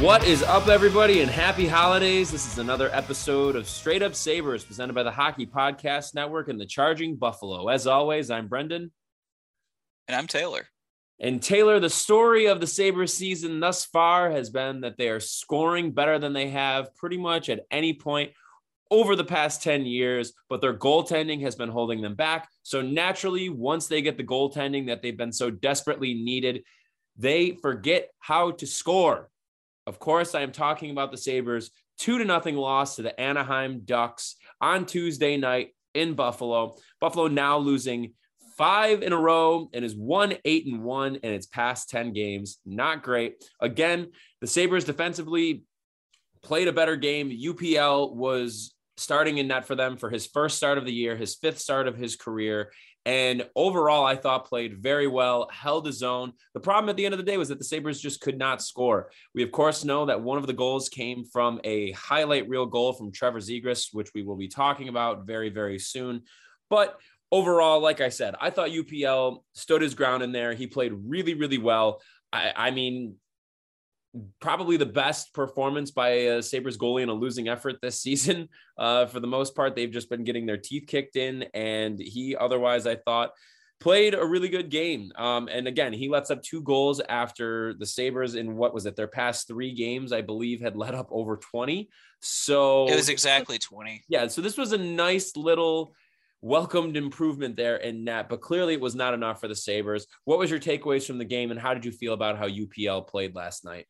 What is up, everybody, and happy holidays. This is another episode of Straight Up Sabres presented by the Hockey Podcast Network and the Charging Buffalo. As always, I'm Brendan. And I'm Taylor. And Taylor, the story of the Sabres season thus far has been that they are scoring better than they have pretty much at any point over the past 10 years, but their goaltending has been holding them back. So naturally, once they get the goaltending that they've been so desperately needed, they forget how to score. Of course, I am talking about the Sabres two to nothing loss to the Anaheim Ducks on Tuesday night in Buffalo. Buffalo now losing five in a row and is one eight and one in its past 10 games. Not great. Again, the Sabres defensively played a better game. UPL was starting in net for them for his first start of the year, his fifth start of his career. And overall, I thought played very well, held his own. The problem at the end of the day was that the Sabres just could not score. We, of course, know that one of the goals came from a highlight reel goal from Trevor Zegras, which we will be talking about very, very soon. But overall, like I said, I thought UPL stood his ground in there. He played really, really well. I, I mean, probably the best performance by a Sabres goalie in a losing effort this season. Uh, for the most part, they've just been getting their teeth kicked in, and he otherwise, I thought, played a really good game. Um, and again, he lets up two goals after the Sabres in what was it, their past three games, I believe, had let up over 20. So it was exactly 20. Yeah. So this was a nice little welcomed improvement there in net, but clearly it was not enough for the Sabres. What was your takeaways from the game, and how did you feel about how UPL played last night?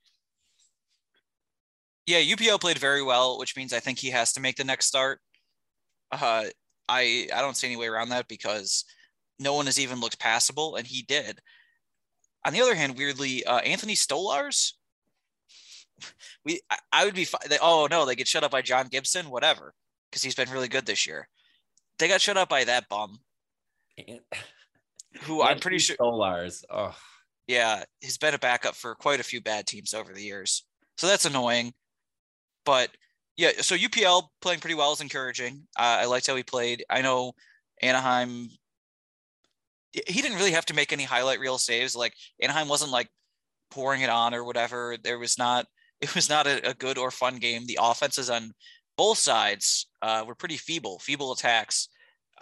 Yeah, UPL played very well, which means I think he has to make the next start. Uh, I I don't see any way around that because no one has even looked passable, and he did. On the other hand, weirdly, uh, Anthony Stolarz, we I, I would be. Oh no, they get shut up by John Gibson, whatever, because he's been really good this year. They got shut up by that bum, who I'm pretty sure Stolarz. Oh. Yeah, he's been a backup for quite a few bad teams over the years, so that's annoying. But yeah, so UPL playing pretty well is encouraging. Uh, I liked how he played. I know Anaheim. He didn't really have to make any highlight reel saves. Like Anaheim wasn't like pouring it on or whatever. There was not. It was not a, a good or fun game. The offenses on both sides uh, were pretty feeble, feeble attacks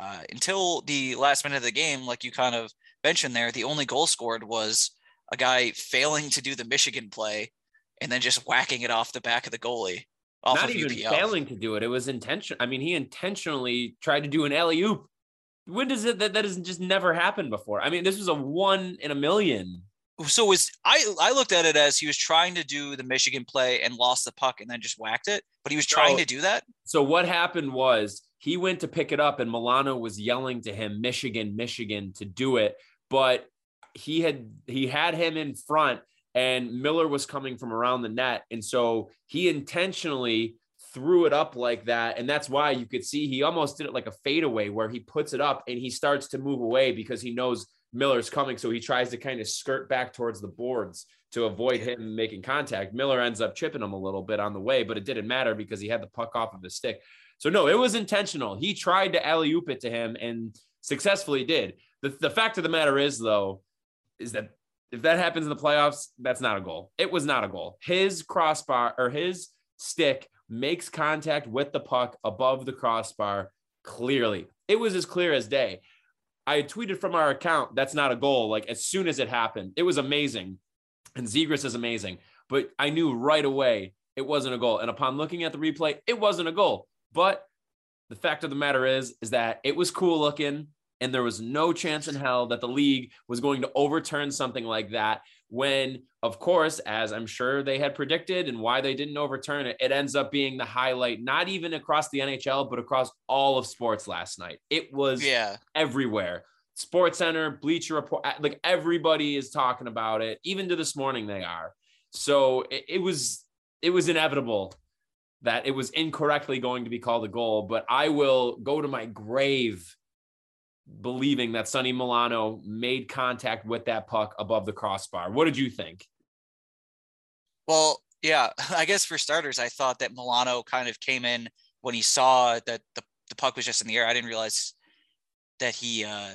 uh, until the last minute of the game. Like you kind of mentioned there, the only goal scored was a guy failing to do the Michigan play and then just whacking it off the back of the goalie. Not even UPL. failing to do it. It was intentional. I mean, he intentionally tried to do an alley oop. When does it that that has just never happened before? I mean, this was a one in a million. So was I? I looked at it as he was trying to do the Michigan play and lost the puck and then just whacked it. But he was trying so, to do that. So what happened was he went to pick it up and Milano was yelling to him, "Michigan, Michigan," to do it. But he had he had him in front and Miller was coming from around the net. And so he intentionally threw it up like that. And that's why you could see he almost did it like a fadeaway where he puts it up and he starts to move away because he knows Miller's coming. So he tries to kind of skirt back towards the boards to avoid him making contact. Miller ends up chipping him a little bit on the way, but it didn't matter because he had the puck off of his stick. So no, it was intentional. He tried to alley oop it to him and successfully did. The, the fact of the matter is, though, is that if that happens in the playoffs, that's not a goal. It was not a goal. His crossbar or his stick makes contact with the puck above the crossbar clearly. It was as clear as day. I tweeted from our account, that's not a goal. Like as soon as it happened, it was amazing. And Zegras is amazing. But I knew right away it wasn't a goal. And upon looking at the replay, it wasn't a goal. But the fact of the matter is, is that it was cool looking. And there was no chance in hell that the league was going to overturn something like that. When, of course, as I'm sure they had predicted and why they didn't overturn it, it ends up being the highlight, not even across the NHL, but across all of sports last night. It was Yeah. everywhere. Sports Center, Bleacher Report, like everybody is talking about it. Even to this morning, they are. So it, it was it was inevitable that it was incorrectly going to be called a goal. But I will go to my grave believing that Sonny Milano made contact with that puck above the crossbar. What did you think? Well, yeah, I guess for starters, I thought that Milano kind of came in when he saw that the, the puck was just in the air. I didn't realize that he uh,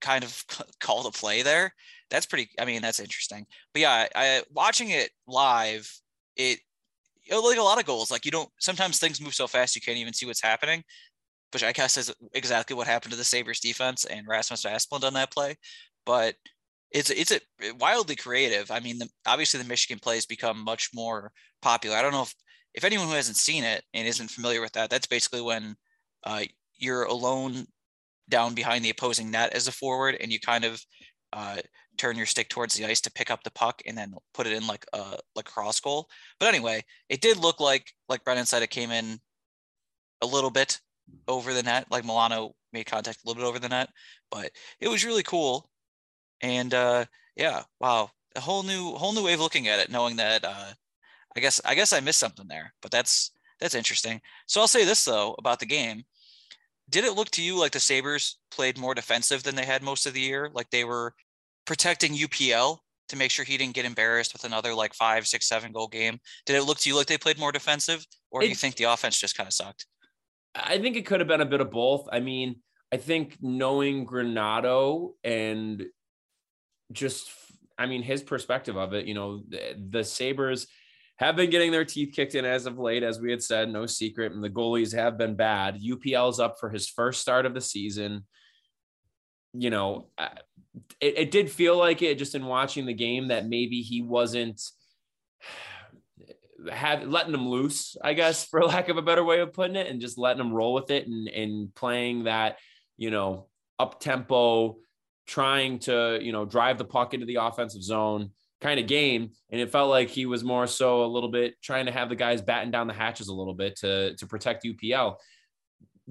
kind of called a play there. That's pretty, I mean, that's interesting. But yeah, I, watching it live, it, it like a lot of goals. Like you don't, sometimes things move so fast you can't even see what's happening, which I guess is exactly what happened to the Sabres defense and Rasmus Asplund on that play. But it's it's a wildly creative. I mean, the, obviously the Michigan plays become much more popular. I don't know if if anyone who hasn't seen it and isn't familiar with that, that's basically when uh, you're alone down behind the opposing net as a forward, and you kind of uh, turn your stick towards the ice to pick up the puck and then put it in like a lacrosse goal. But anyway, it did look like like Brennan said, it came in a little bit over the net. Like Milano made contact a little bit over the net, but it was really cool and uh, yeah, wow, a whole new whole new way of looking at it, knowing that uh, I guess I guess I missed something there, but that's that's interesting. So I'll say this though about the game. Did it look to you like the Sabres played more defensive than they had most of the year? Like they were protecting UPL to make sure he didn't get embarrassed with another like five, six, seven goal game? Did it look to you like they played more defensive, or do you think the offense just kind of sucked? I think it could have been a bit of both. I mean, I think knowing Granato and just I mean his perspective of it, you know, the, the Sabres have been getting their teeth kicked in as of late, as we had said, no secret, and the goalies have been bad. UPL's up for his first start of the season. You know, it, it did feel like it just in watching the game that maybe he wasn't have letting them loose, I guess, for lack of a better way of putting it, and just letting them roll with it and and playing that, you know, up tempo trying to, you know, drive the puck into the offensive zone kind of game. And it felt like he was more so a little bit trying to have the guys batten down the hatches a little bit to, to protect UPL.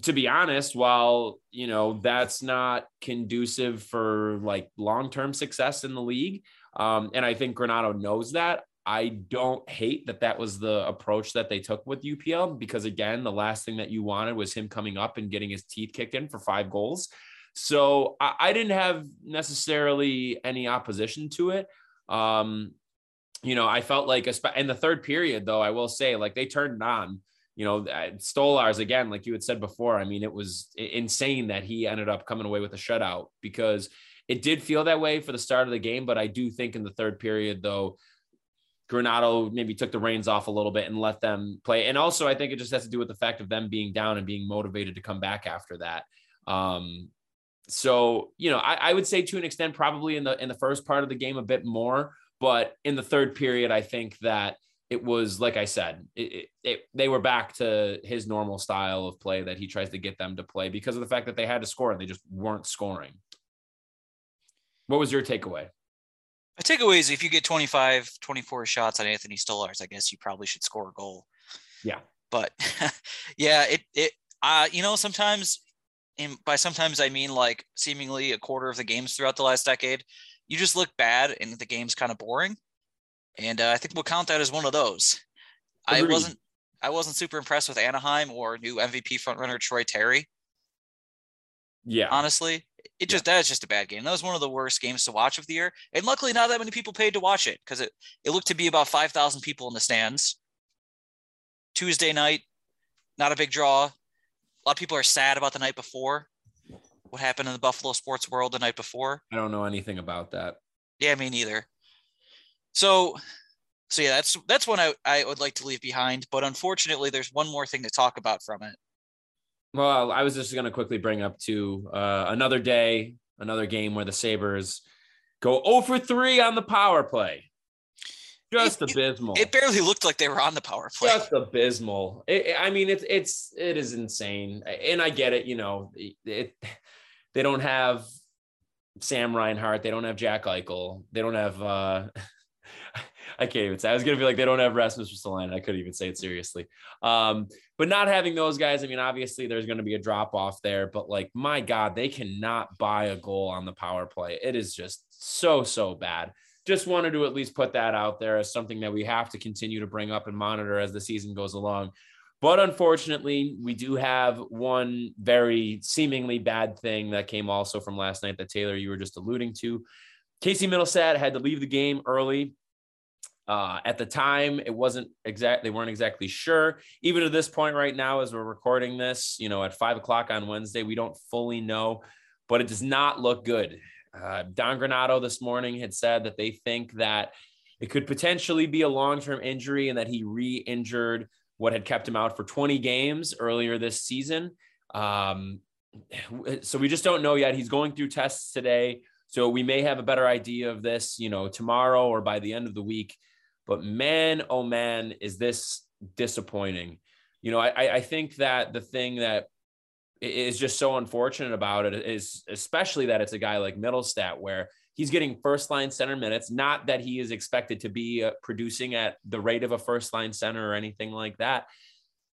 To be honest, while, you know, that's not conducive for like long-term success in the league. Um, and I think Granato knows that. I don't hate that that was the approach that they took with UPL because again, the last thing that you wanted was him coming up and getting his teeth kicked in for five goals. So I, I didn't have necessarily any opposition to it. Um, you know, I felt like in the third period, though, I will say, like they turned on. You know, Stolarz again, like you had said before. I mean, it was insane that he ended up coming away with a shutout because it did feel that way for the start of the game. But I do think in the third period, though, Granato maybe took the reins off a little bit and let them play. And also, I think it just has to do with the fact of them being down and being motivated to come back after that. Um, so you know, I, I, would say to an extent, probably in the in the first part of the game a bit more, but in the third period, I think that it was like I said, it, it, it, they were back to his normal style of play that he tries to get them to play because of the fact that they had to score and they just weren't scoring. What was your takeaway? My takeaway is if you get 25, 24 shots on Anthony Stolarz, I guess you probably should score a goal. Yeah. But yeah, it, it, uh, you know, sometimes and by sometimes I mean like seemingly a quarter of the games throughout the last decade, you just look bad and the game's kind of boring. And uh, I think we'll count that as one of those. Agreed. I wasn't I wasn't super impressed with Anaheim or new MVP frontrunner Troy Terry. Yeah. Honestly, it just yeah. that's just a bad game. That was one of the worst games to watch of the year. And luckily not that many people paid to watch it because it, it looked to be about 5,000 people in the stands. Tuesday night, not a big draw a lot of people are sad about the night before. What happened in the Buffalo sports world the night before? I don't know anything about that. Yeah, me neither. So, so yeah, that's that's one I, I would like to leave behind. But unfortunately, there's one more thing to talk about from it. Well, I was just going to quickly bring up to uh, another day another game where the Sabres go 0 for 3 on the power play. Just It- abysmal. It barely looked like they were on the power play. just abysmal. It, I mean, it's it's it is insane, and I get it. You know, it, they don't have Sam Reinhart, they don't have Jack Eichel, they don't have. uh I can't even say. I was gonna be like they don't have Rasmus Ristolainen. I couldn't even say it seriously. Um, but not having those guys, I mean, obviously there's to be a drop off there. But like, my God, they cannot buy a goal on the power play. It is just so so bad just wanted to at least put that out there as something that we have to continue to bring up and monitor as the season goes along. But unfortunately, we do have one very seemingly bad thing that came also from last night that Taylor, you were just alluding to. Casey Mittelstadt had to leave the game early. Uh, at the time, it wasn't exact. They weren't exactly sure. Even to this point, right now, as we're recording this, you know, at five o'clock on Wednesday, we don't fully know, but it does not look good. Uh, Don Granato this morning had said that they think that it could potentially be a long term injury and that he re injured what had kept him out for 20 games earlier this season. Um, so we just don't know yet. He's going through tests today. So we may have a better idea of this, you know, tomorrow or by the end of the week. But man, oh man, is this disappointing. You know, I, I think that the thing that is just so unfortunate about it is especially that it's a guy like Mittelstadt where he's getting first line center minutes. Not that he is expected to be uh, producing at the rate of a first line center or anything like that,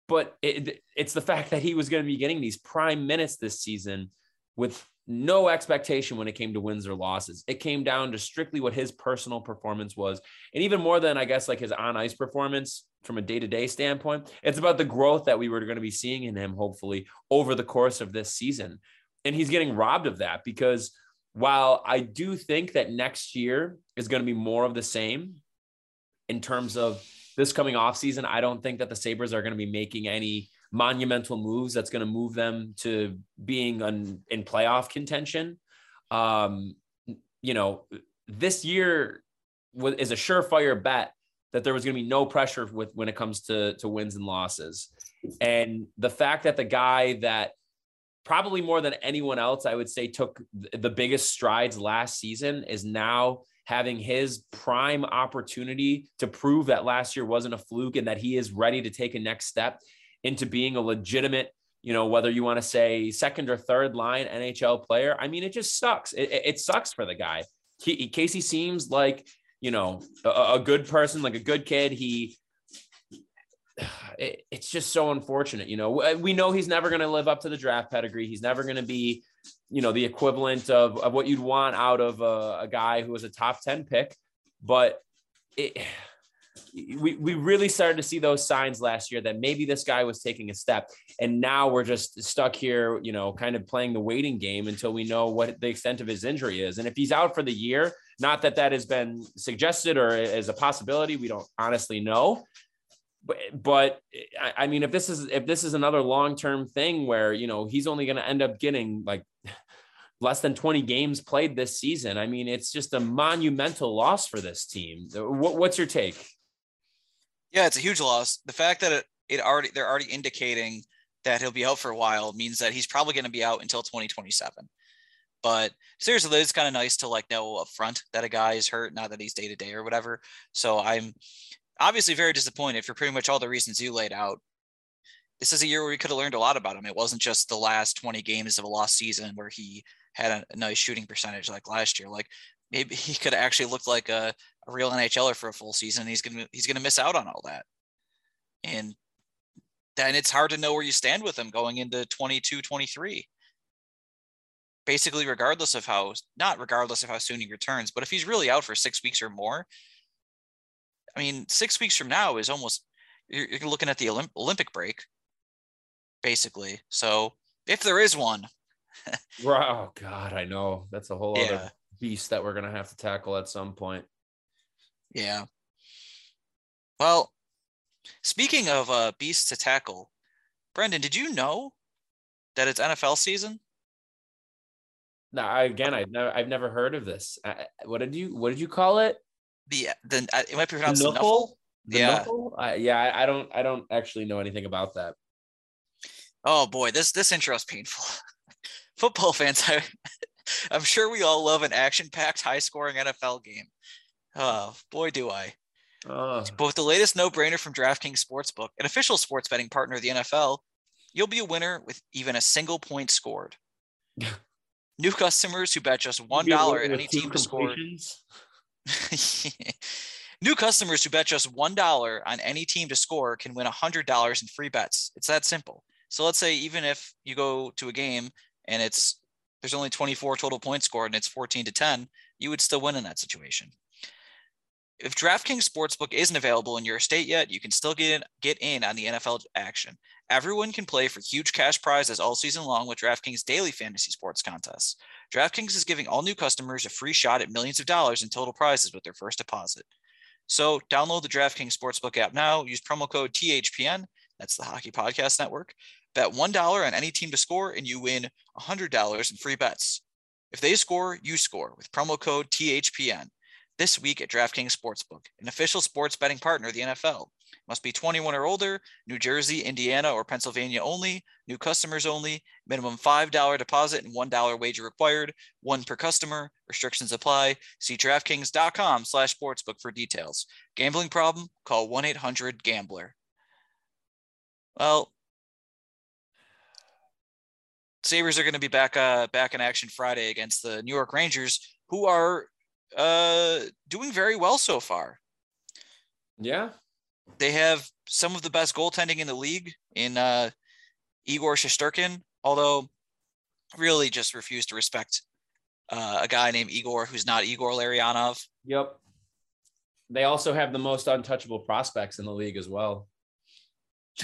but it, it's the fact that he was going to be getting these prime minutes this season with no expectation when it came to wins or losses. It came down to strictly what his personal performance was. And even more than, I guess, like his on ice performance from a day to day standpoint, it's about the growth that we were going to be seeing in him, hopefully, over the course of this season. And he's getting robbed of that because while I do think that next year is going to be more of the same in terms of this coming off season, I don't think that the Sabres are going to be making any monumental moves that's going to move them to being in playoff contention. Um, you know, this year is a surefire bet that there was going to be no pressure with when it comes to to wins and losses, and the fact that the guy that probably more than anyone else, I would say, took the biggest strides last season is now having his prime opportunity to prove that last year wasn't a fluke and that he is ready to take a next step into being a legitimate, you know, whether you want to say second or third line NHL player. I mean, it just sucks. It, it sucks for the guy. He, Casey seems like, you know, a, a good person, like a good kid. He, it, it's just so unfortunate. You know, we know he's never going to live up to the draft pedigree. He's never going to be, you know, the equivalent of, of what you'd want out of a, a guy who was a top 10 pick. But it, we, we really started to see those signs last year that maybe this guy was taking a step. And now we're just stuck here, you know, kind of playing the waiting game until we know what the extent of his injury is. And if he's out for the year, not that that has been suggested or as a possibility, we don't honestly know. But, but I mean, if this is if this is another long term thing where you know he's only going to end up getting like less than 20 games played this season, I mean, it's just a monumental loss for this team. What, what's your take? Yeah, it's a huge loss. The fact that it, it already they're already indicating that he'll be out for a while means that he's probably going to be out until 2027. But seriously, it's kind of nice to like know up front that a guy is hurt, not that he's day to day or whatever. So I'm obviously very disappointed for pretty much all the reasons you laid out. This is a year where we could have learned a lot about him. It wasn't just the last 20 games of a lost season where he had a, a nice shooting percentage like last year. Like maybe he could actually look like a, a real NHLer for a full season. He's gonna he's gonna miss out on all that. And then it's hard to know where you stand with him going into 22, 23. Basically, regardless of how not regardless of how soon he returns, but if he's really out for six weeks or more, I mean, six weeks from now is almost you're, you're looking at the Olymp- Olympic break, basically. So if there is one, oh God, I know that's a whole Yeah. other beast that we're gonna have to tackle at some point. yeah. Well, speaking of uh, beasts to tackle, Brendan, did you know that it's NFL season? No, I, again, I've never, I've never heard of this. I, what did you, what did you call it? The the uh, it might be pronounced the knuckle? The Yeah. knuckle? I, yeah, I, I don't, I don't actually know anything about that. Oh boy, this this intro is painful. Football fans, I I'm sure we all love an action-packed, high-scoring NFL game. Oh boy, do I! Uh, But with the latest no-brainer from DraftKings Sportsbook, an official sports betting partner of the NFL, you'll be a winner with even a single point scored. New customers who bet just one dollar at any team to score. New customers who bet just one dollar on any team to score can win hundred dollars in free bets. It's that simple. So let's say even if you go to a game and it's there's only 24 total points scored and it's 14 to 10, you would still win in that situation. If DraftKings Sportsbook isn't available in your state yet, you can still get in, get in on the NFL action. Everyone can play for huge cash prizes all season long with DraftKings daily fantasy sports contests. DraftKings is giving all new customers a free shot at millions of dollars in total prizes with their first deposit. So download the DraftKings Sportsbook app now. Use promo code THPN. That's the Hockey Podcast Network. Bet $1 on any team to score and you win $100 in free bets. If they score, you score with promo code THPN. This week at DraftKings Sportsbook, an official sports betting partner of the NFL. Must be 21 or older, New Jersey, Indiana, or Pennsylvania only, new customers only, minimum $5 deposit and $1 wager required, one per customer, restrictions apply. See DraftKings.com slash sportsbook for details. Gambling problem? Call 1-800-GAMBLER. Well, Sabres are going to be back uh, back in action Friday against the New York Rangers, who are uh, doing very well so far. yeah, They have some of the best goaltending in the league in uh, Igor Shesterkin, although really just refuse to respect uh, a guy named Igor who's not Igor Larionov. yep. They also have the most untouchable prospects in the league as well.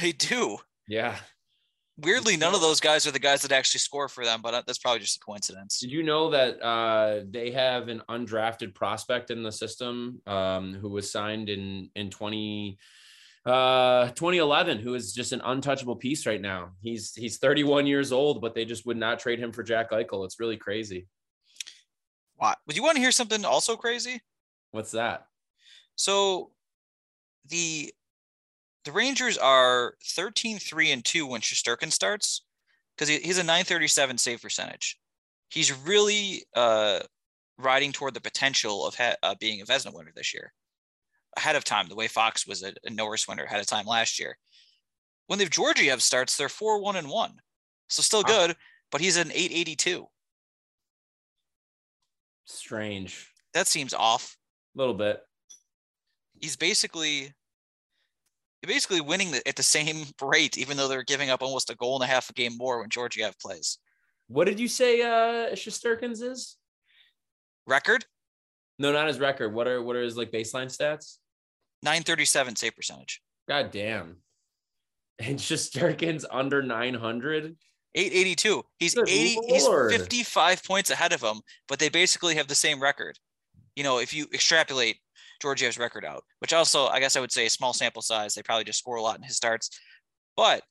They do. Yeah. Weirdly, none of those guys are the guys that actually score for them, but uh, that's probably just a coincidence. Did you know that uh, they have an undrafted prospect in the system um, who was signed in in 20, uh, 2011 who is just an untouchable piece right now. He's he's 31 years old, but they just would not trade him for Jack Eichel. It's really crazy. What? Would you want to hear something also crazy? What's that? So the the Rangers are 13 3 and 2 when Shesterkin starts because he, he's a 937 save percentage. He's really uh, riding toward the potential of ha- uh, being a Vezina winner this year ahead of time, the way Fox was a, a Norris winner ahead of time last year. When they've Georgiev starts, they're 4 1 and 1. So still good, but he's an 882. Strange. That seems off. A little bit. he's basically basically winning at the same rate, even though they're giving up almost a goal and a half a game more when Georgiev plays. What did you say uh Shesterkin's is? Record No, not his record. What are what are his like baseline stats? 937 save percentage, God damn. And Shesterkin's under 900. 882. He's Good 80, he's 55 points ahead of him, but they basically have the same record. You know, if you extrapolate Georgiev's record out, which also I guess I would say a small sample size, they probably just score a lot in his starts. But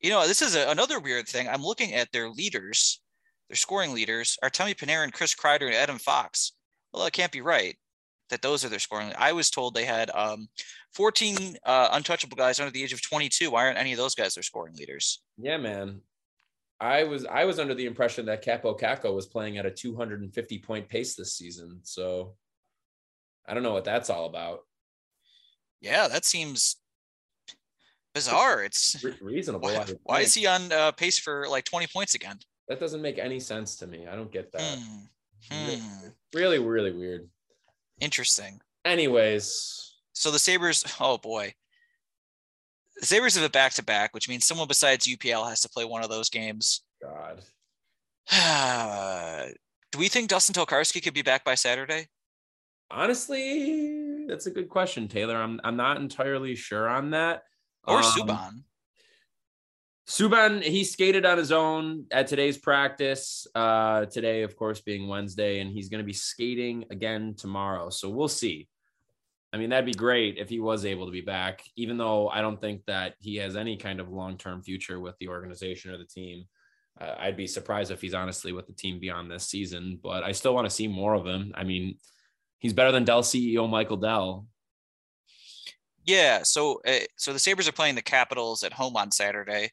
you know, this is a, another weird thing. I'm looking at their leaders, their scoring leaders, are Artemi Panarin, Chris Kreider, and Adam Fox. Well, that can't be right that those are their scoring. I was told they had um, 14 uh, untouchable guys under the age of 22. Why aren't any of those guys their scoring leaders? Yeah, man. I was I was under the impression that Kaapo Kakko was playing at a 250 point pace this season. So I don't know what that's all about. Yeah, that seems bizarre. It's Re- reasonable. why, why is he on uh, pace for like 20 points again? That doesn't make any sense to me. I don't get that. Hmm. Really, Hmm. really, really weird. Interesting. Anyways, So the Sabres, oh boy. The Sabres have a back to back, which means someone besides UPL has to play one of those games. God. Do we think Dustin Tokarski could be back by Saturday? Honestly, that's a good question, Taylor. I'm I'm not entirely sure on that. Or Um, Subban? Subban, he skated on his own at today's practice. Uh, today, of course, being Wednesday, and he's going to be skating again tomorrow. So we'll see. I mean, that'd be great if he was able to be back, even though I don't think that he has any kind of long term future with the organization or the team. Uh, I'd be surprised if he's honestly with the team beyond this season, but I still want to see more of him. I mean, he's better than Dell CEO Michael Dell. Yeah. So, uh, so the Sabres are playing the Capitals at home on Saturday.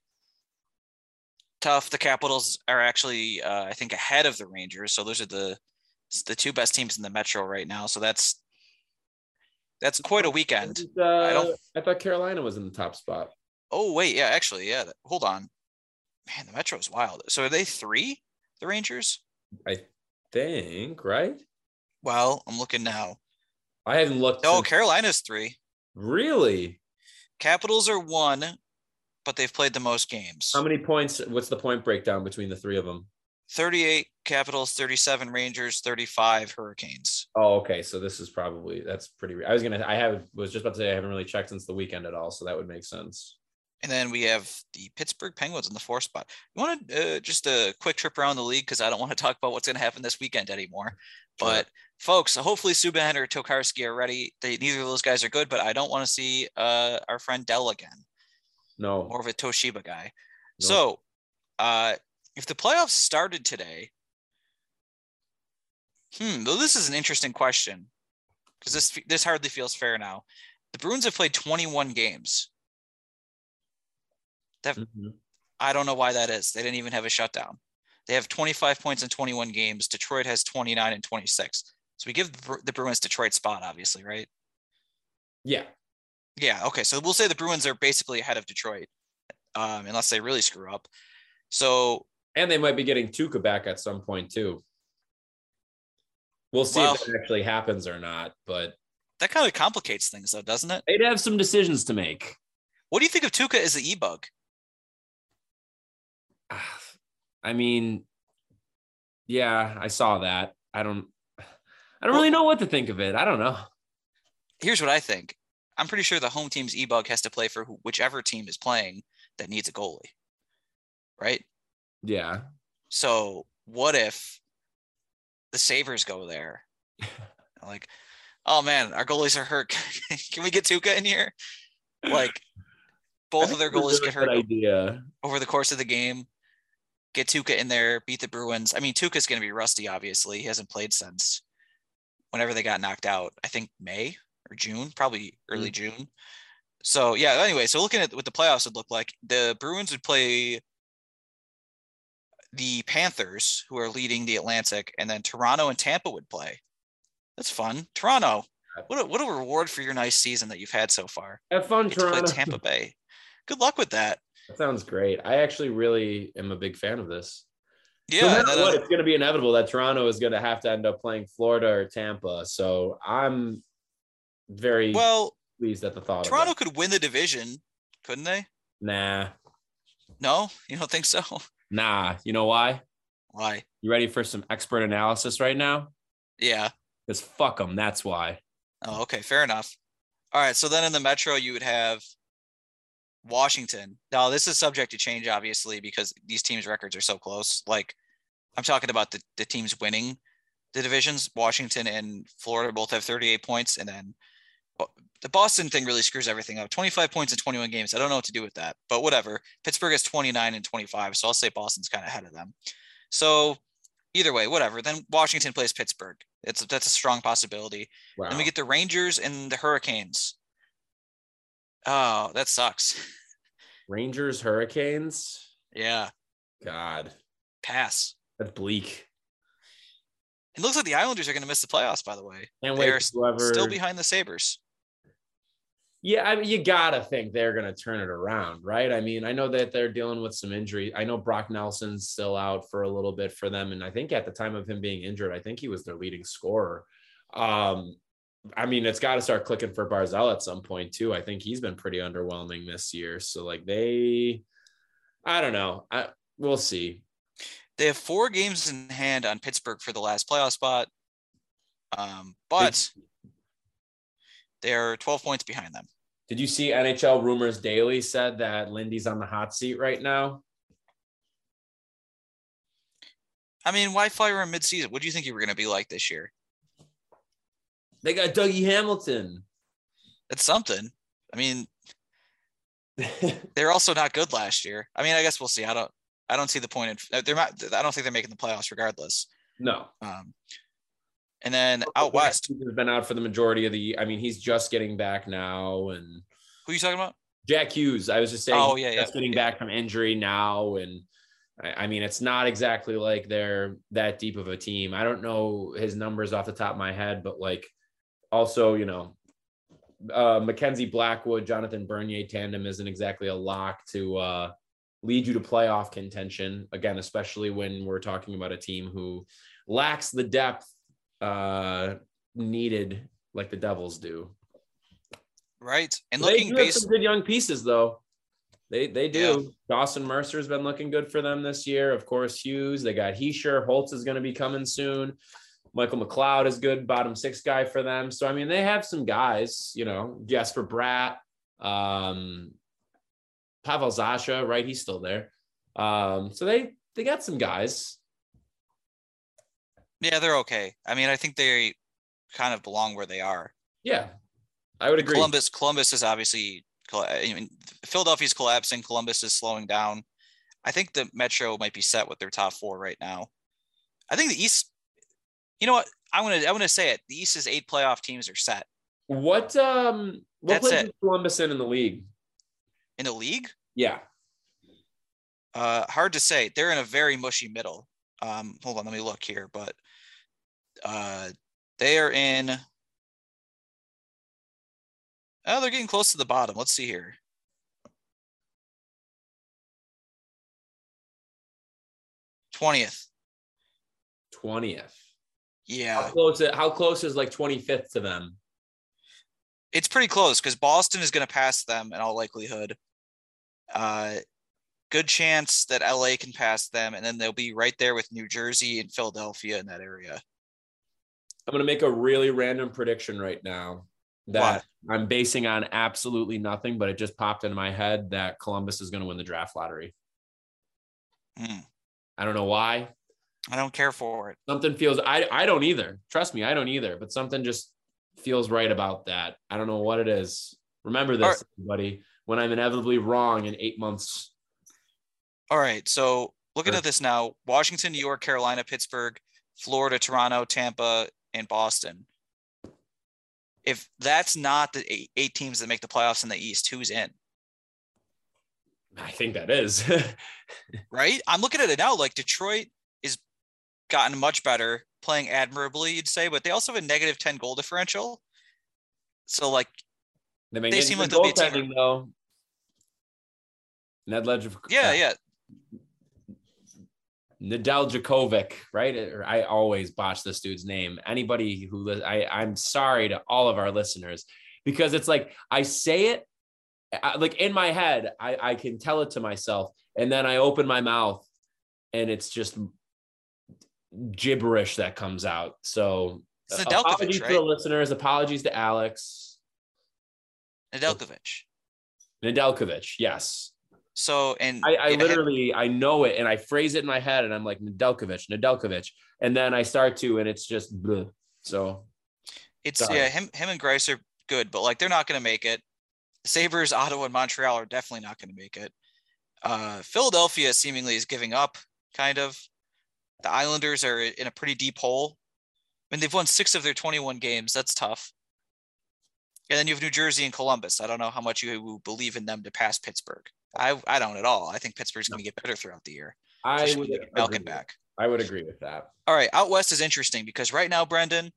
tough. The Capitals are actually, uh, I think, ahead of the Rangers. So those are the the two best teams in the Metro right now. So that's that's quite a weekend. Uh, I don't- I thought Carolina was in the top spot. Oh wait, yeah, actually, yeah. Hold on, man, the Metro is wild. So are they three? The Rangers? I think, right? Well, I'm looking now. I haven't looked. No, since- Carolina's three. really? Capitals are one, but they've played the most games. How many points? What's the point breakdown between the three of them? 38 Capitals, 37 Rangers, 35 Hurricanes. Oh, okay. So this is probably that's pretty. I was gonna. I have was just about to say I haven't really checked since the weekend at all, so that would make sense. And then we have the Pittsburgh Penguins in the fourth spot. You want to uh, just a quick trip around the league because I don't want to talk about what's going to happen this weekend anymore. But folks, hopefully Subban or Tokarski are ready. They neither of those guys are good, but I don't want to see uh, our friend Dell again. No, More of a Toshiba guy. No. So, uh, if the playoffs started today, hmm, though this is an interesting question because this this hardly feels fair now. The Bruins have played 21 games. Mhm. I don't know why that is. They didn't even have a shutdown. They have 25 points in 21 games. Detroit has 29 and 26. So we give the Bruins Detroit spot, obviously, right? yeah, Yeah. Okay. So we'll say the Bruins are basically ahead of Detroit, um, unless they really screw up. So and they might be getting Tuukka back at some point too. We'll see Well- if that actually happens or not, but that kind of complicates things, though, doesn't it? they'd have some decisions to make. What do you think of Tuukka as the e bug? I mean, yeah, I saw that. I don't. I don't really know what to think of it. I don't know. Here's what I think. I'm pretty sure the home team's e bug has to play for whichever team is playing that needs a goalie, right? Yeah. So what if the Sabres go there? like, oh man, our goalies are hurt. Can we get Tuukka in here? Like, both of their goalies get hurt idea. over the course of the game. Get Tuukka in there, beat the Bruins. I mean, Tuukka's going to be rusty, obviously. He hasn't played since whenever they got knocked out. I think May or June, probably early mm-hmm. June. So, yeah, anyway, so looking at what the playoffs would look like, the Bruins would play the Panthers, who are leading the Atlantic, and then Toronto and Tampa would play. That's fun. Toronto, what a, what a reward for your nice season that you've had so far. Have fun, to Toronto. Tampa Bay. Good luck with that. That sounds great. I actually really am a big fan of this. Yeah, no and matter then, uh, what, it's going to be inevitable that Toronto is going to have to end up playing Florida or Tampa. So I'm very well, pleased at the thought. Toronto could win the division, couldn't they? Nah, No, you don't think so? nah. You know why? Why? You ready for some expert analysis right now? Yeah. Because fuck them. That's why. Oh, okay, fair enough. All right, so then in the Metro you would have Washington. Now this is subject to change, obviously, because these teams' records are so close. Like I'm talking about the, the teams winning the divisions. Washington and Florida both have 38 points, and then oh, the Boston thing really screws everything up. 25 points in 21 games. I don't know what to do with that, but whatever. Pittsburgh has 29 and 25, so I'll say Boston's kind of ahead of them. So either way, whatever. Then Washington plays Pittsburgh. It's that's a strong possibility. Wow. Then we get the Rangers and the Hurricanes. Oh, that sucks. Rangers, Hurricanes. Yeah, God, pass. that's bleak. It looks like the Islanders are going to miss the playoffs. By the way, Can't they wait are whoever. still behind the Sabres. Yeah, I mean, you gotta think they're gonna turn it around, right? I mean, I know that they're dealing with some injury. I know Brock Nelson's still out for a little bit for them, and I think at the time of him being injured, I think he was their leading scorer. Um, I mean, it's got to start clicking for Barzal at some point too. I think he's been pretty underwhelming this year. So like they, I don't know. I we'll see. They have four games in hand on Pittsburgh for the last playoff spot, um, but they're 12 points behind them. Did you see NHL Rumors Daily said that Lindy's on the hot seat right now? I mean, why fire him midseason? What do you think you were going to be like this year? They got Dougie Hamilton. It's something. I mean, they're also not good last year. I mean, I guess we'll see. I don't. I don't see the point in. They're not. I don't think they're making the playoffs regardless. no, Um, and then out west, has been out for the majority of the. I mean, he's just getting back now, and who are you talking about? Jack Hughes. I was just saying. Oh, yeah, yeah, just getting yeah. back from injury now, and I, I mean, it's not exactly like they're that deep of a team. I don't know his numbers off the top of my head, but like also, you know, uh, Mackenzie Blackwood, Jonathan Bernier tandem isn't exactly a lock to uh, lead you to playoff contention. Again, especially when we're talking about a team who lacks the depth uh, needed like the Devils do. Right. And They looking based some good young pieces, though. They they do. Yeah. Dawson Mercer's been looking good for them this year. Of course, Hughes. They got Hischier. Holtz is going to be coming soon. Michael McLeod is good, bottom six guy for them. So I mean, they have some guys. You know, Jesper Bratt, um, Pavel Zacha, right? He's still there. Um, so they they got some guys. Yeah, they're okay. I mean, I think they kind of belong where they are. Yeah, I would agree. Columbus, Columbus is obviously. I mean, Philadelphia's collapsing. Columbus is slowing down. I think the Metro might be set with their top four right now. I think the East. You know what? I want to. I want to say it. The East's eight playoff teams are set What um what That's place it. is Columbus in in the league? in the league. Yeah. Uh, hard to say. They're in a very mushy middle. Um, hold on, let me look here. But uh, they are in. Oh, they're getting close to the bottom. Let's see here. Twentieth. 20th. How Yeah, close how close is like 25th to them? it's pretty close because Boston is going to pass them in all likelihood. Uh, good chance that LA can pass them, and then they'll be right there with New Jersey and Philadelphia in that area. I'm going to make a really random prediction right now that I'm basing on absolutely nothing, but it just popped into my head that Columbus is going to win the draft lottery. Hmm. I don't know why. I don't care for it. Something feels I I don't either. Trust me, I don't either, but something just feels right about that. I don't know what it is. Remember this, right. everybody, when I'm inevitably wrong in 8 months. All right. So looking at this now Washington, New York, Carolina, Pittsburgh, Florida, Toronto, Tampa, and Boston. If that's not the eight, eight teams that make the playoffs in the East, who's in? I think that is. Right? I'm looking at it now. Like Detroit gotten much better, playing admirably, you'd say, but they also have a negative 10 goal differential. So, like, They, They seem like they'll be a team. though. Ned Ledger. yeah, uh, yeah. Nadal Djokovic, right? Uh, I always botch this dude's name. Anybody who I, I'm sorry to all of our listeners because it's like I say it, I, like in my head, I, I can tell it to myself, and then I open my mouth, and it's just gibberish that comes out. So uh, apologies to the listeners. Apologies to Alex Nedeljkovic. Nedeljkovic. Yes. So, and I, I had- literally I know it and I phrase it in my head and I'm like Nedeljkovic, Nedeljkovic, and then I start to and it's just bleh. so It's Sorry. yeah, him him and Greiss are good, but like they're not going to make it. Sabres, Ottawa, and Montreal are definitely not going to make it. Uh, Philadelphia seemingly is giving up, kind of. The Islanders are in a pretty deep hole. I mean, they've won six of their 21 games. That's tough. And then you have New Jersey and Columbus. I don't know how much you believe in them to pass Pittsburgh. I I don't at all. I think Pittsburgh's going to get better throughout the year. I would Malkin back. I would agree with that. All right, out west is interesting because right now, Brendan,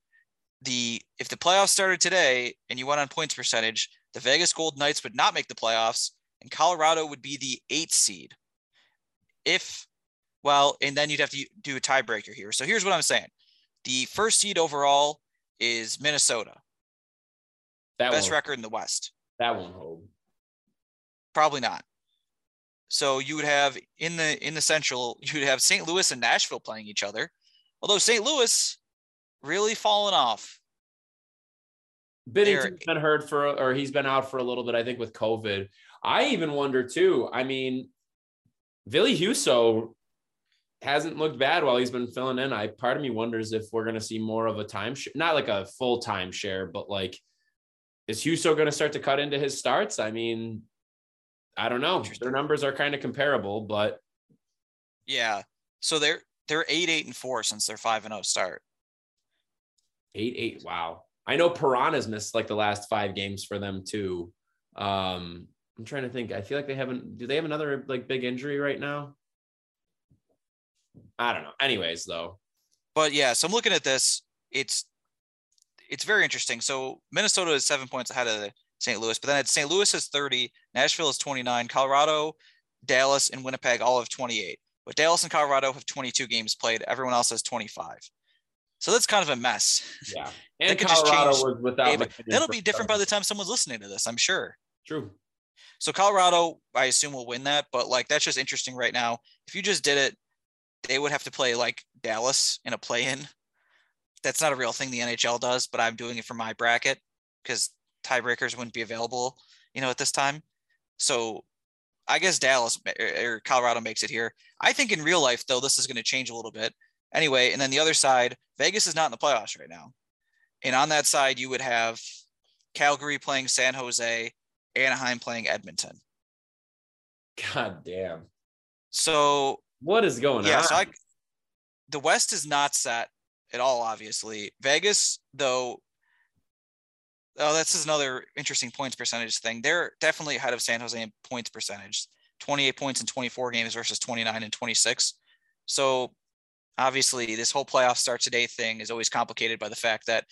the if the playoffs started today and you went on points percentage, the Vegas Gold Knights would not make the playoffs, and Colorado would be the eighth seed. If well, and then you'd have to do a tiebreaker here. So here's what I'm saying: the first seed overall is Minnesota, That best record in the West. that won't hold. Probably not. So you would have in the in the Central, you would have St. Louis and Nashville playing each other. Although St. Louis really fallen off. Been hurt for or he's been out for a little bit, I think, with COVID. I even wonder too. I mean, Ville Husso hasn't looked bad while he's been filling in. I part of me wonders if we're gonna see more of a time share, not like a full time share, but like is Husso gonna start to cut into his starts? I mean, I don't know. Their numbers are kind of comparable, but Yeah. So they're they're eight, eight, and four since their five and zero start. eight, eight. Wow. I know Piranha's missed like the last five games for them too. Um, I'm trying to think. I feel like they haven't. Do they have another like big injury right now? I don't know. Anyways, though. But yeah, so I'm looking at this. It's it's very interesting. So Minnesota is seven points ahead of St. Louis, but then at St. Louis is 30, Nashville is 29, Colorado, Dallas, and Winnipeg all have 28. But Dallas and Colorado have 22 games played. Everyone else has 25. So that's kind of a mess. Yeah. And Colorado was without. That'll be different by the time someone's listening to this, I'm sure. True. So Colorado, I assume will win that, but like that's just interesting right now. If you just did it, they would have to play like Dallas in a play-in. That's not a real thing the NHL does, but I'm doing it for my bracket because tiebreakers wouldn't be available, you know, at this time. So I guess Dallas eh, eh, or Colorado makes it here. I think in real life, though, this is going to change a little bit. Anyway, and then the other side, Vegas is not in the playoffs right now. And on that side, you would have Calgary playing San Jose, Anaheim playing Edmonton. God damn. So what is going yeah, on? So I, the West is not set at all, obviously. Vegas, though, oh, that's another interesting points percentage thing. They're definitely ahead of San Jose in points percentage 28 points in 24 games versus 29 and 26. So obviously, this whole playoff start today thing is always complicated by the fact that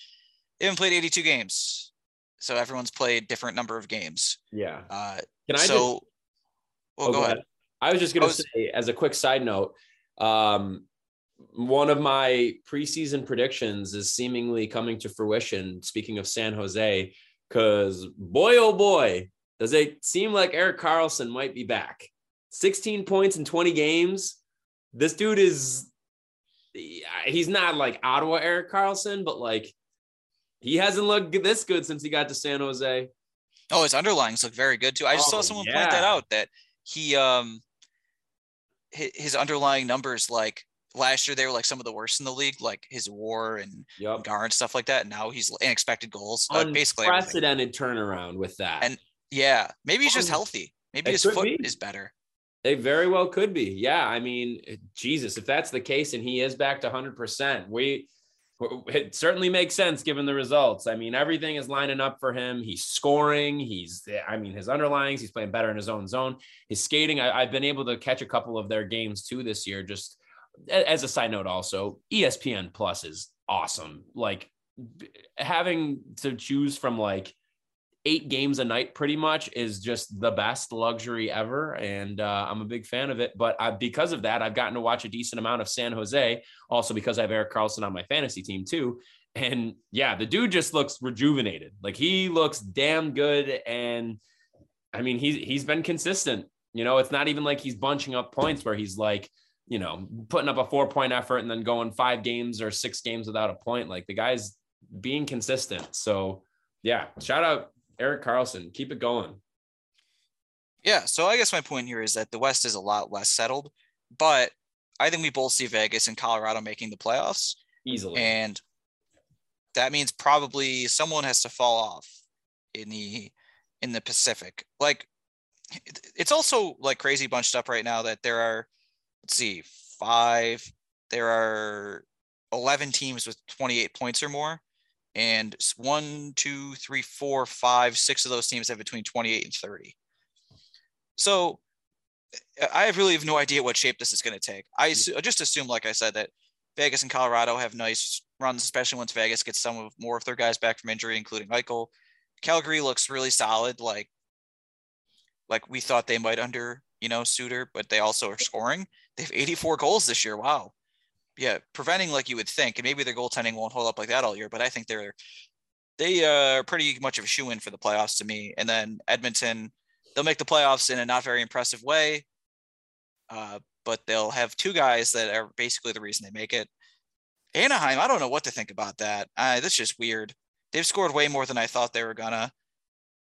they haven't played 82 games. So everyone's played different number of games. Yeah. Uh, Can I so, just, well, oh, go, go ahead. ahead. I was just going to say, as a quick side note, um, one of my preseason predictions is seemingly coming to fruition. Speaking of San Jose, because boy, oh boy, does it seem like Erik Karlsson might be back. 16 points in 20 games. This dude is, he's not like Ottawa Erik Karlsson, but like he hasn't looked this good since he got to San Jose. Oh, his underlings look very good too. I just oh, saw someone yeah. point that out that he, um, his underlying numbers like last year they were like some of the worst in the league, like his WAR and yep. Gar and stuff like that. And now he's unexpected goals, uh, basically unprecedented turnaround with that. And yeah, maybe he's just healthy. Maybe it his foot be. is better. They very well could be. Yeah, I mean, Jesus, if that's the case and he is back to 100%, we it certainly makes sense given the results. I mean, everything is lining up for him. He's scoring. He's, I mean, his underlings, he's playing better in his own zone. His skating, I, have been able to catch a couple of their games too this year, just as a side note, also ESPN Plus is awesome. Like having to choose from like eight games a night pretty much is just the best luxury ever and uh, i'm a big fan of it but I, because of that i've gotten to watch a decent amount of san jose also because i have erik karlsson on my fantasy team too and yeah the dude just looks rejuvenated like he looks damn good and i mean he's he's been consistent you know it's not even like he's bunching up points where he's like you know, putting up a four point effort and then going five games or six games without a point. Like the guy's being consistent. So, yeah, shout out Erik Karlsson, Keep it going. Yeah. So, I guess my point here is that the West is a lot less settled, but I think we both see Vegas and Colorado making the playoffs easily. And that means probably someone has to fall off in the in the Pacific. Like it's also like crazy bunched up right now that there are let's see, five. There are 11 teams with 28 points or more. And one, two, three, four, five, six of those teams have between 28 and 30. So eh, I have really have no idea what shape this is going to take. I just assume, like I said, that Vegas and Colorado have nice runs, especially once Vegas gets some of more of their guys back from injury, including Michael. Calgary looks really solid, like like we thought they might under you know Sutter, but they also are scoring. They have 84 goals this year. Wow. Yeah, preventing like you would think, and maybe their goaltending won't hold up like that all year, but I think they're they uh, are pretty much of a shoe in for the playoffs to me. And then Edmonton, they'll make the playoffs in a not very impressive way, uh, but they'll have two guys that are basically the reason they make it. Anaheim, I don't know what to think about that. Uh, that's just weird. They've scored way more than I thought they were gonna.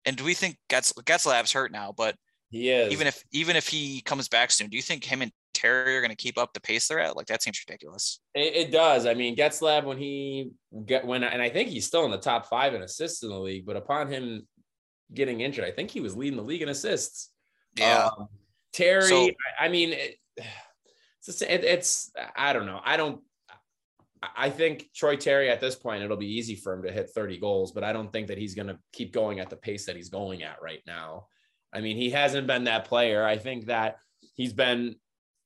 And do we think Getz Getzlaf's hurt now? But he is. Even if even if he comes back soon, do you think him and Terry are going to keep up the pace they're at? Like that seems ridiculous. It, it does. I mean, Getzlaf when he get when and I think he's still in the top five in assists in the league. But upon him getting injured, I think he was leading the league in assists. Yeah. Um, Terry, so, I, I, mean, it, it's, it, it's I don't know. I don't. I think Troy Terry at this point, it'll be easy for him to hit 30 goals, but I don't think that he's going to keep going at the pace that he's going at right now. I mean, he hasn't been that player. I think that he's been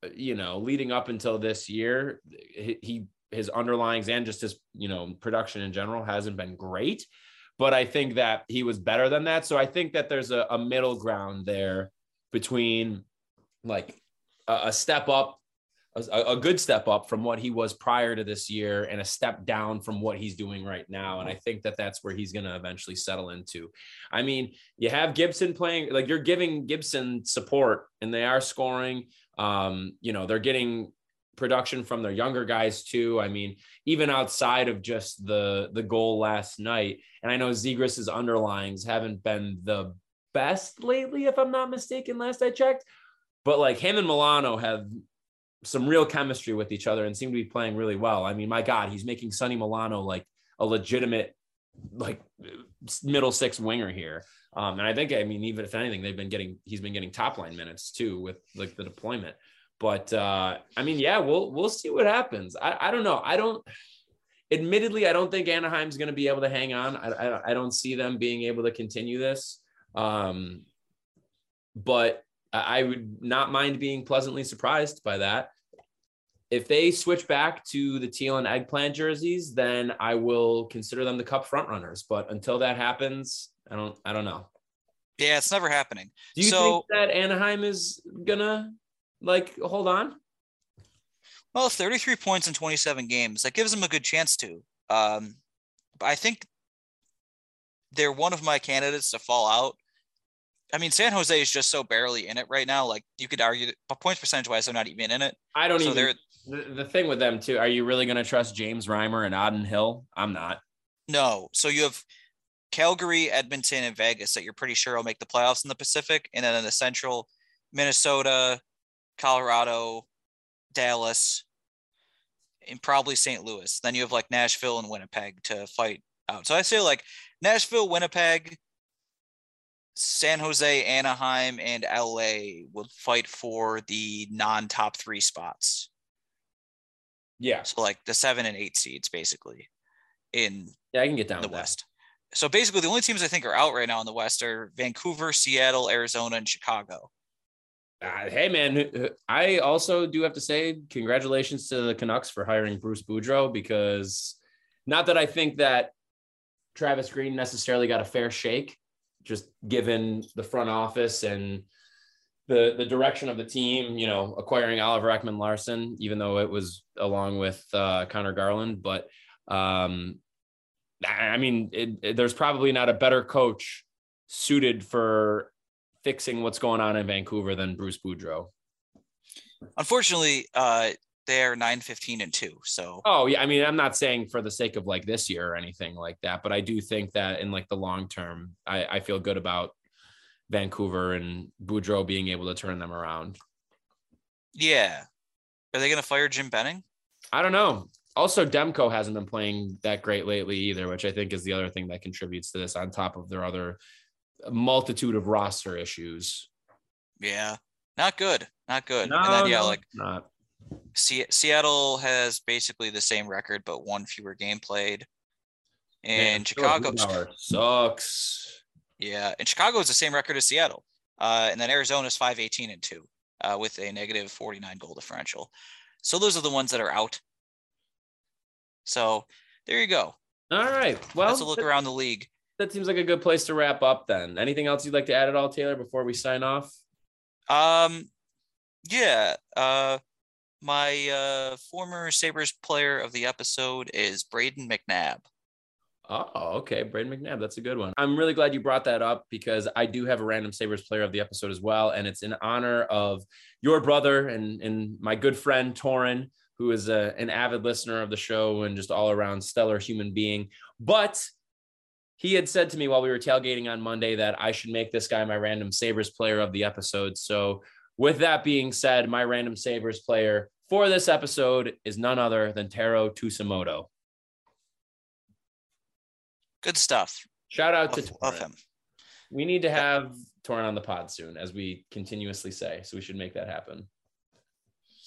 Uh, you know, leading up until this year, he, he his underlyings and just his, you know, production in general hasn't been great. But I think that he was better than that. So I think that there's a, a middle ground there between like a, a step up a, a, good step up from what he was prior to this year and a step down from what he's doing right now. And I think that that's where he's going to eventually settle into. I mean, you have Gibson playing, like you're giving Gibson support and they are scoring. Um, you know, they're getting production from their younger guys too. I mean, even outside of just the the goal last night, and I know Zegras's underlings haven't been the best lately, if I'm not mistaken. Last I checked, but like him and Milano have some real chemistry with each other and seem to be playing really well. I mean, my God, he's making Sonny Milano like a legitimate like middle six winger here. Um, and I think, I mean, even if anything, they've been getting, he's been getting top line minutes too with like the deployment. But uh, I mean, yeah, we'll we'll see what happens. I, I don't know. I don't. Admittedly, I don't think Anaheim's going to be able to hang on. I, I, I don't see them being able to continue this. Um, but I would not mind being pleasantly surprised by that. If they switch back to the teal and eggplant jerseys, then I will consider them the cup frontrunners. But until that happens, I don't I don't know. Yeah, it's never happening. Do you so, think that Anaheim is gonna like hold on? Well, 33 points in 27 games, that gives them a good chance to. Um, but I think they're one of my candidates to fall out I mean, San Jose is just so barely in it right now. Like you could argue that points percentage wise, they're not even in it. I don't so even. The, the thing with them too, are you really going to trust James Reimer and Adin Hill? I'm not. No. So you have Calgary, Edmonton, and Vegas that you're pretty sure will make the playoffs in the Pacific, and then in the Central, Minnesota, Colorado, Dallas, and probably St. Louis. Then you have like Nashville and Winnipeg to fight out. So I say like Nashville, Winnipeg, San Jose, Anaheim, and LA will fight for the non top three spots. Yeah. So like the seven and eight seeds basically in yeah, I can get down the West. So basically the only teams I think are out right now in the West are Vancouver, Seattle, Arizona, and Chicago. Uh, hey man, I also do have to say congratulations to the Canucks for hiring Bruce Boudreau because not that I think that Travis Green necessarily got a fair shake just given the front office and the the direction of the team, you know, acquiring Oliver Ekman Larsson, even though it was along with uh, Conor Garland, but um, I mean, it, it, there's probably not a better coach suited for fixing what's going on in Vancouver than Bruce Boudreau. Unfortunately, uh, they're 9 15 and 2 so. Oh yeah i mean i'm not saying for the sake of like this year or anything like that but i do think that in like the long term i, I feel good about vancouver and boudreau being able to turn them around. Yeah. Are they going to fire jim benning? I don't know also demko hasn't been playing that great lately either which i think is the other thing that contributes to this on top of their other multitude of roster issues yeah not good not good no, and then yeah no, like not Seattle has basically the same record, but one fewer game played. And Man, Chicago sucks. Yeah, and Chicago is the same record as Seattle. Uh, and then Arizona is 518 and 2 uh, with a negative 49 goal differential. So those are the ones that are out. So there you go. All right. Well, that's a look around the league. That seems like a good place to wrap up then. Anything else you'd like to add at all, Taylor, before we sign off? Um, yeah. Uh, my uh, former Sabres player of the episode is Brayden McNabb. Oh, okay. Brayden McNabb. That's a good one. I'm really glad you brought that up because I do have a random Sabres player of the episode as well. And it's in honor of your brother and, and my good friend, Torin, who is a, an avid listener of the show and just all around stellar human being. But he had said to me while we were tailgating on Monday that I should make this guy my random Sabres player of the episode. So with that being said, my random Sabres player for this episode is none other than Taro Tsujimoto. Good stuff. Shout out love, to love him. We need to have Torin on the pod soon, as we continuously say. So we should make that happen.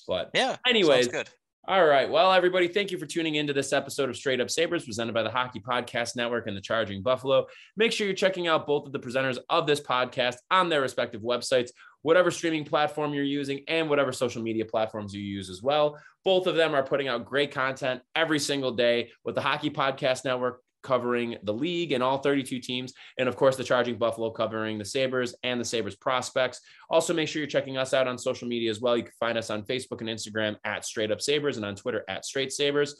But yeah, anyways, good. All right. Well, everybody, thank you for tuning into this episode of Straight Up Sabres presented by the Hockey Podcast Network and the Charging Buffalo. Make sure you're checking out both of the presenters of this podcast on their respective websites, whatever streaming platform you're using, and whatever social media platforms you use as well. Both of them are putting out great content every single day with the Hockey Podcast Network covering the league and all 32 teams. And of course, the Charging Buffalo covering the Sabres and the Sabres prospects. Also, make sure you're checking us out on social media as well. You can find us on Facebook and Instagram at Straight Up Sabres and on Twitter at Straight Sabres.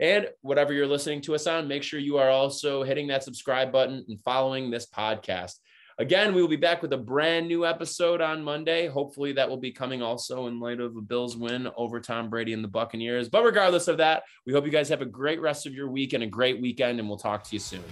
And whatever you're listening to us on, make sure you are also hitting that subscribe button and following this podcast. Again, we will be back with a brand new episode on Monday. Hopefully, that will be coming also in light of a Bills win over Tom Brady and the Buccaneers. But regardless of that, we hope you guys have a great rest of your week and a great weekend, and we'll talk to you soon.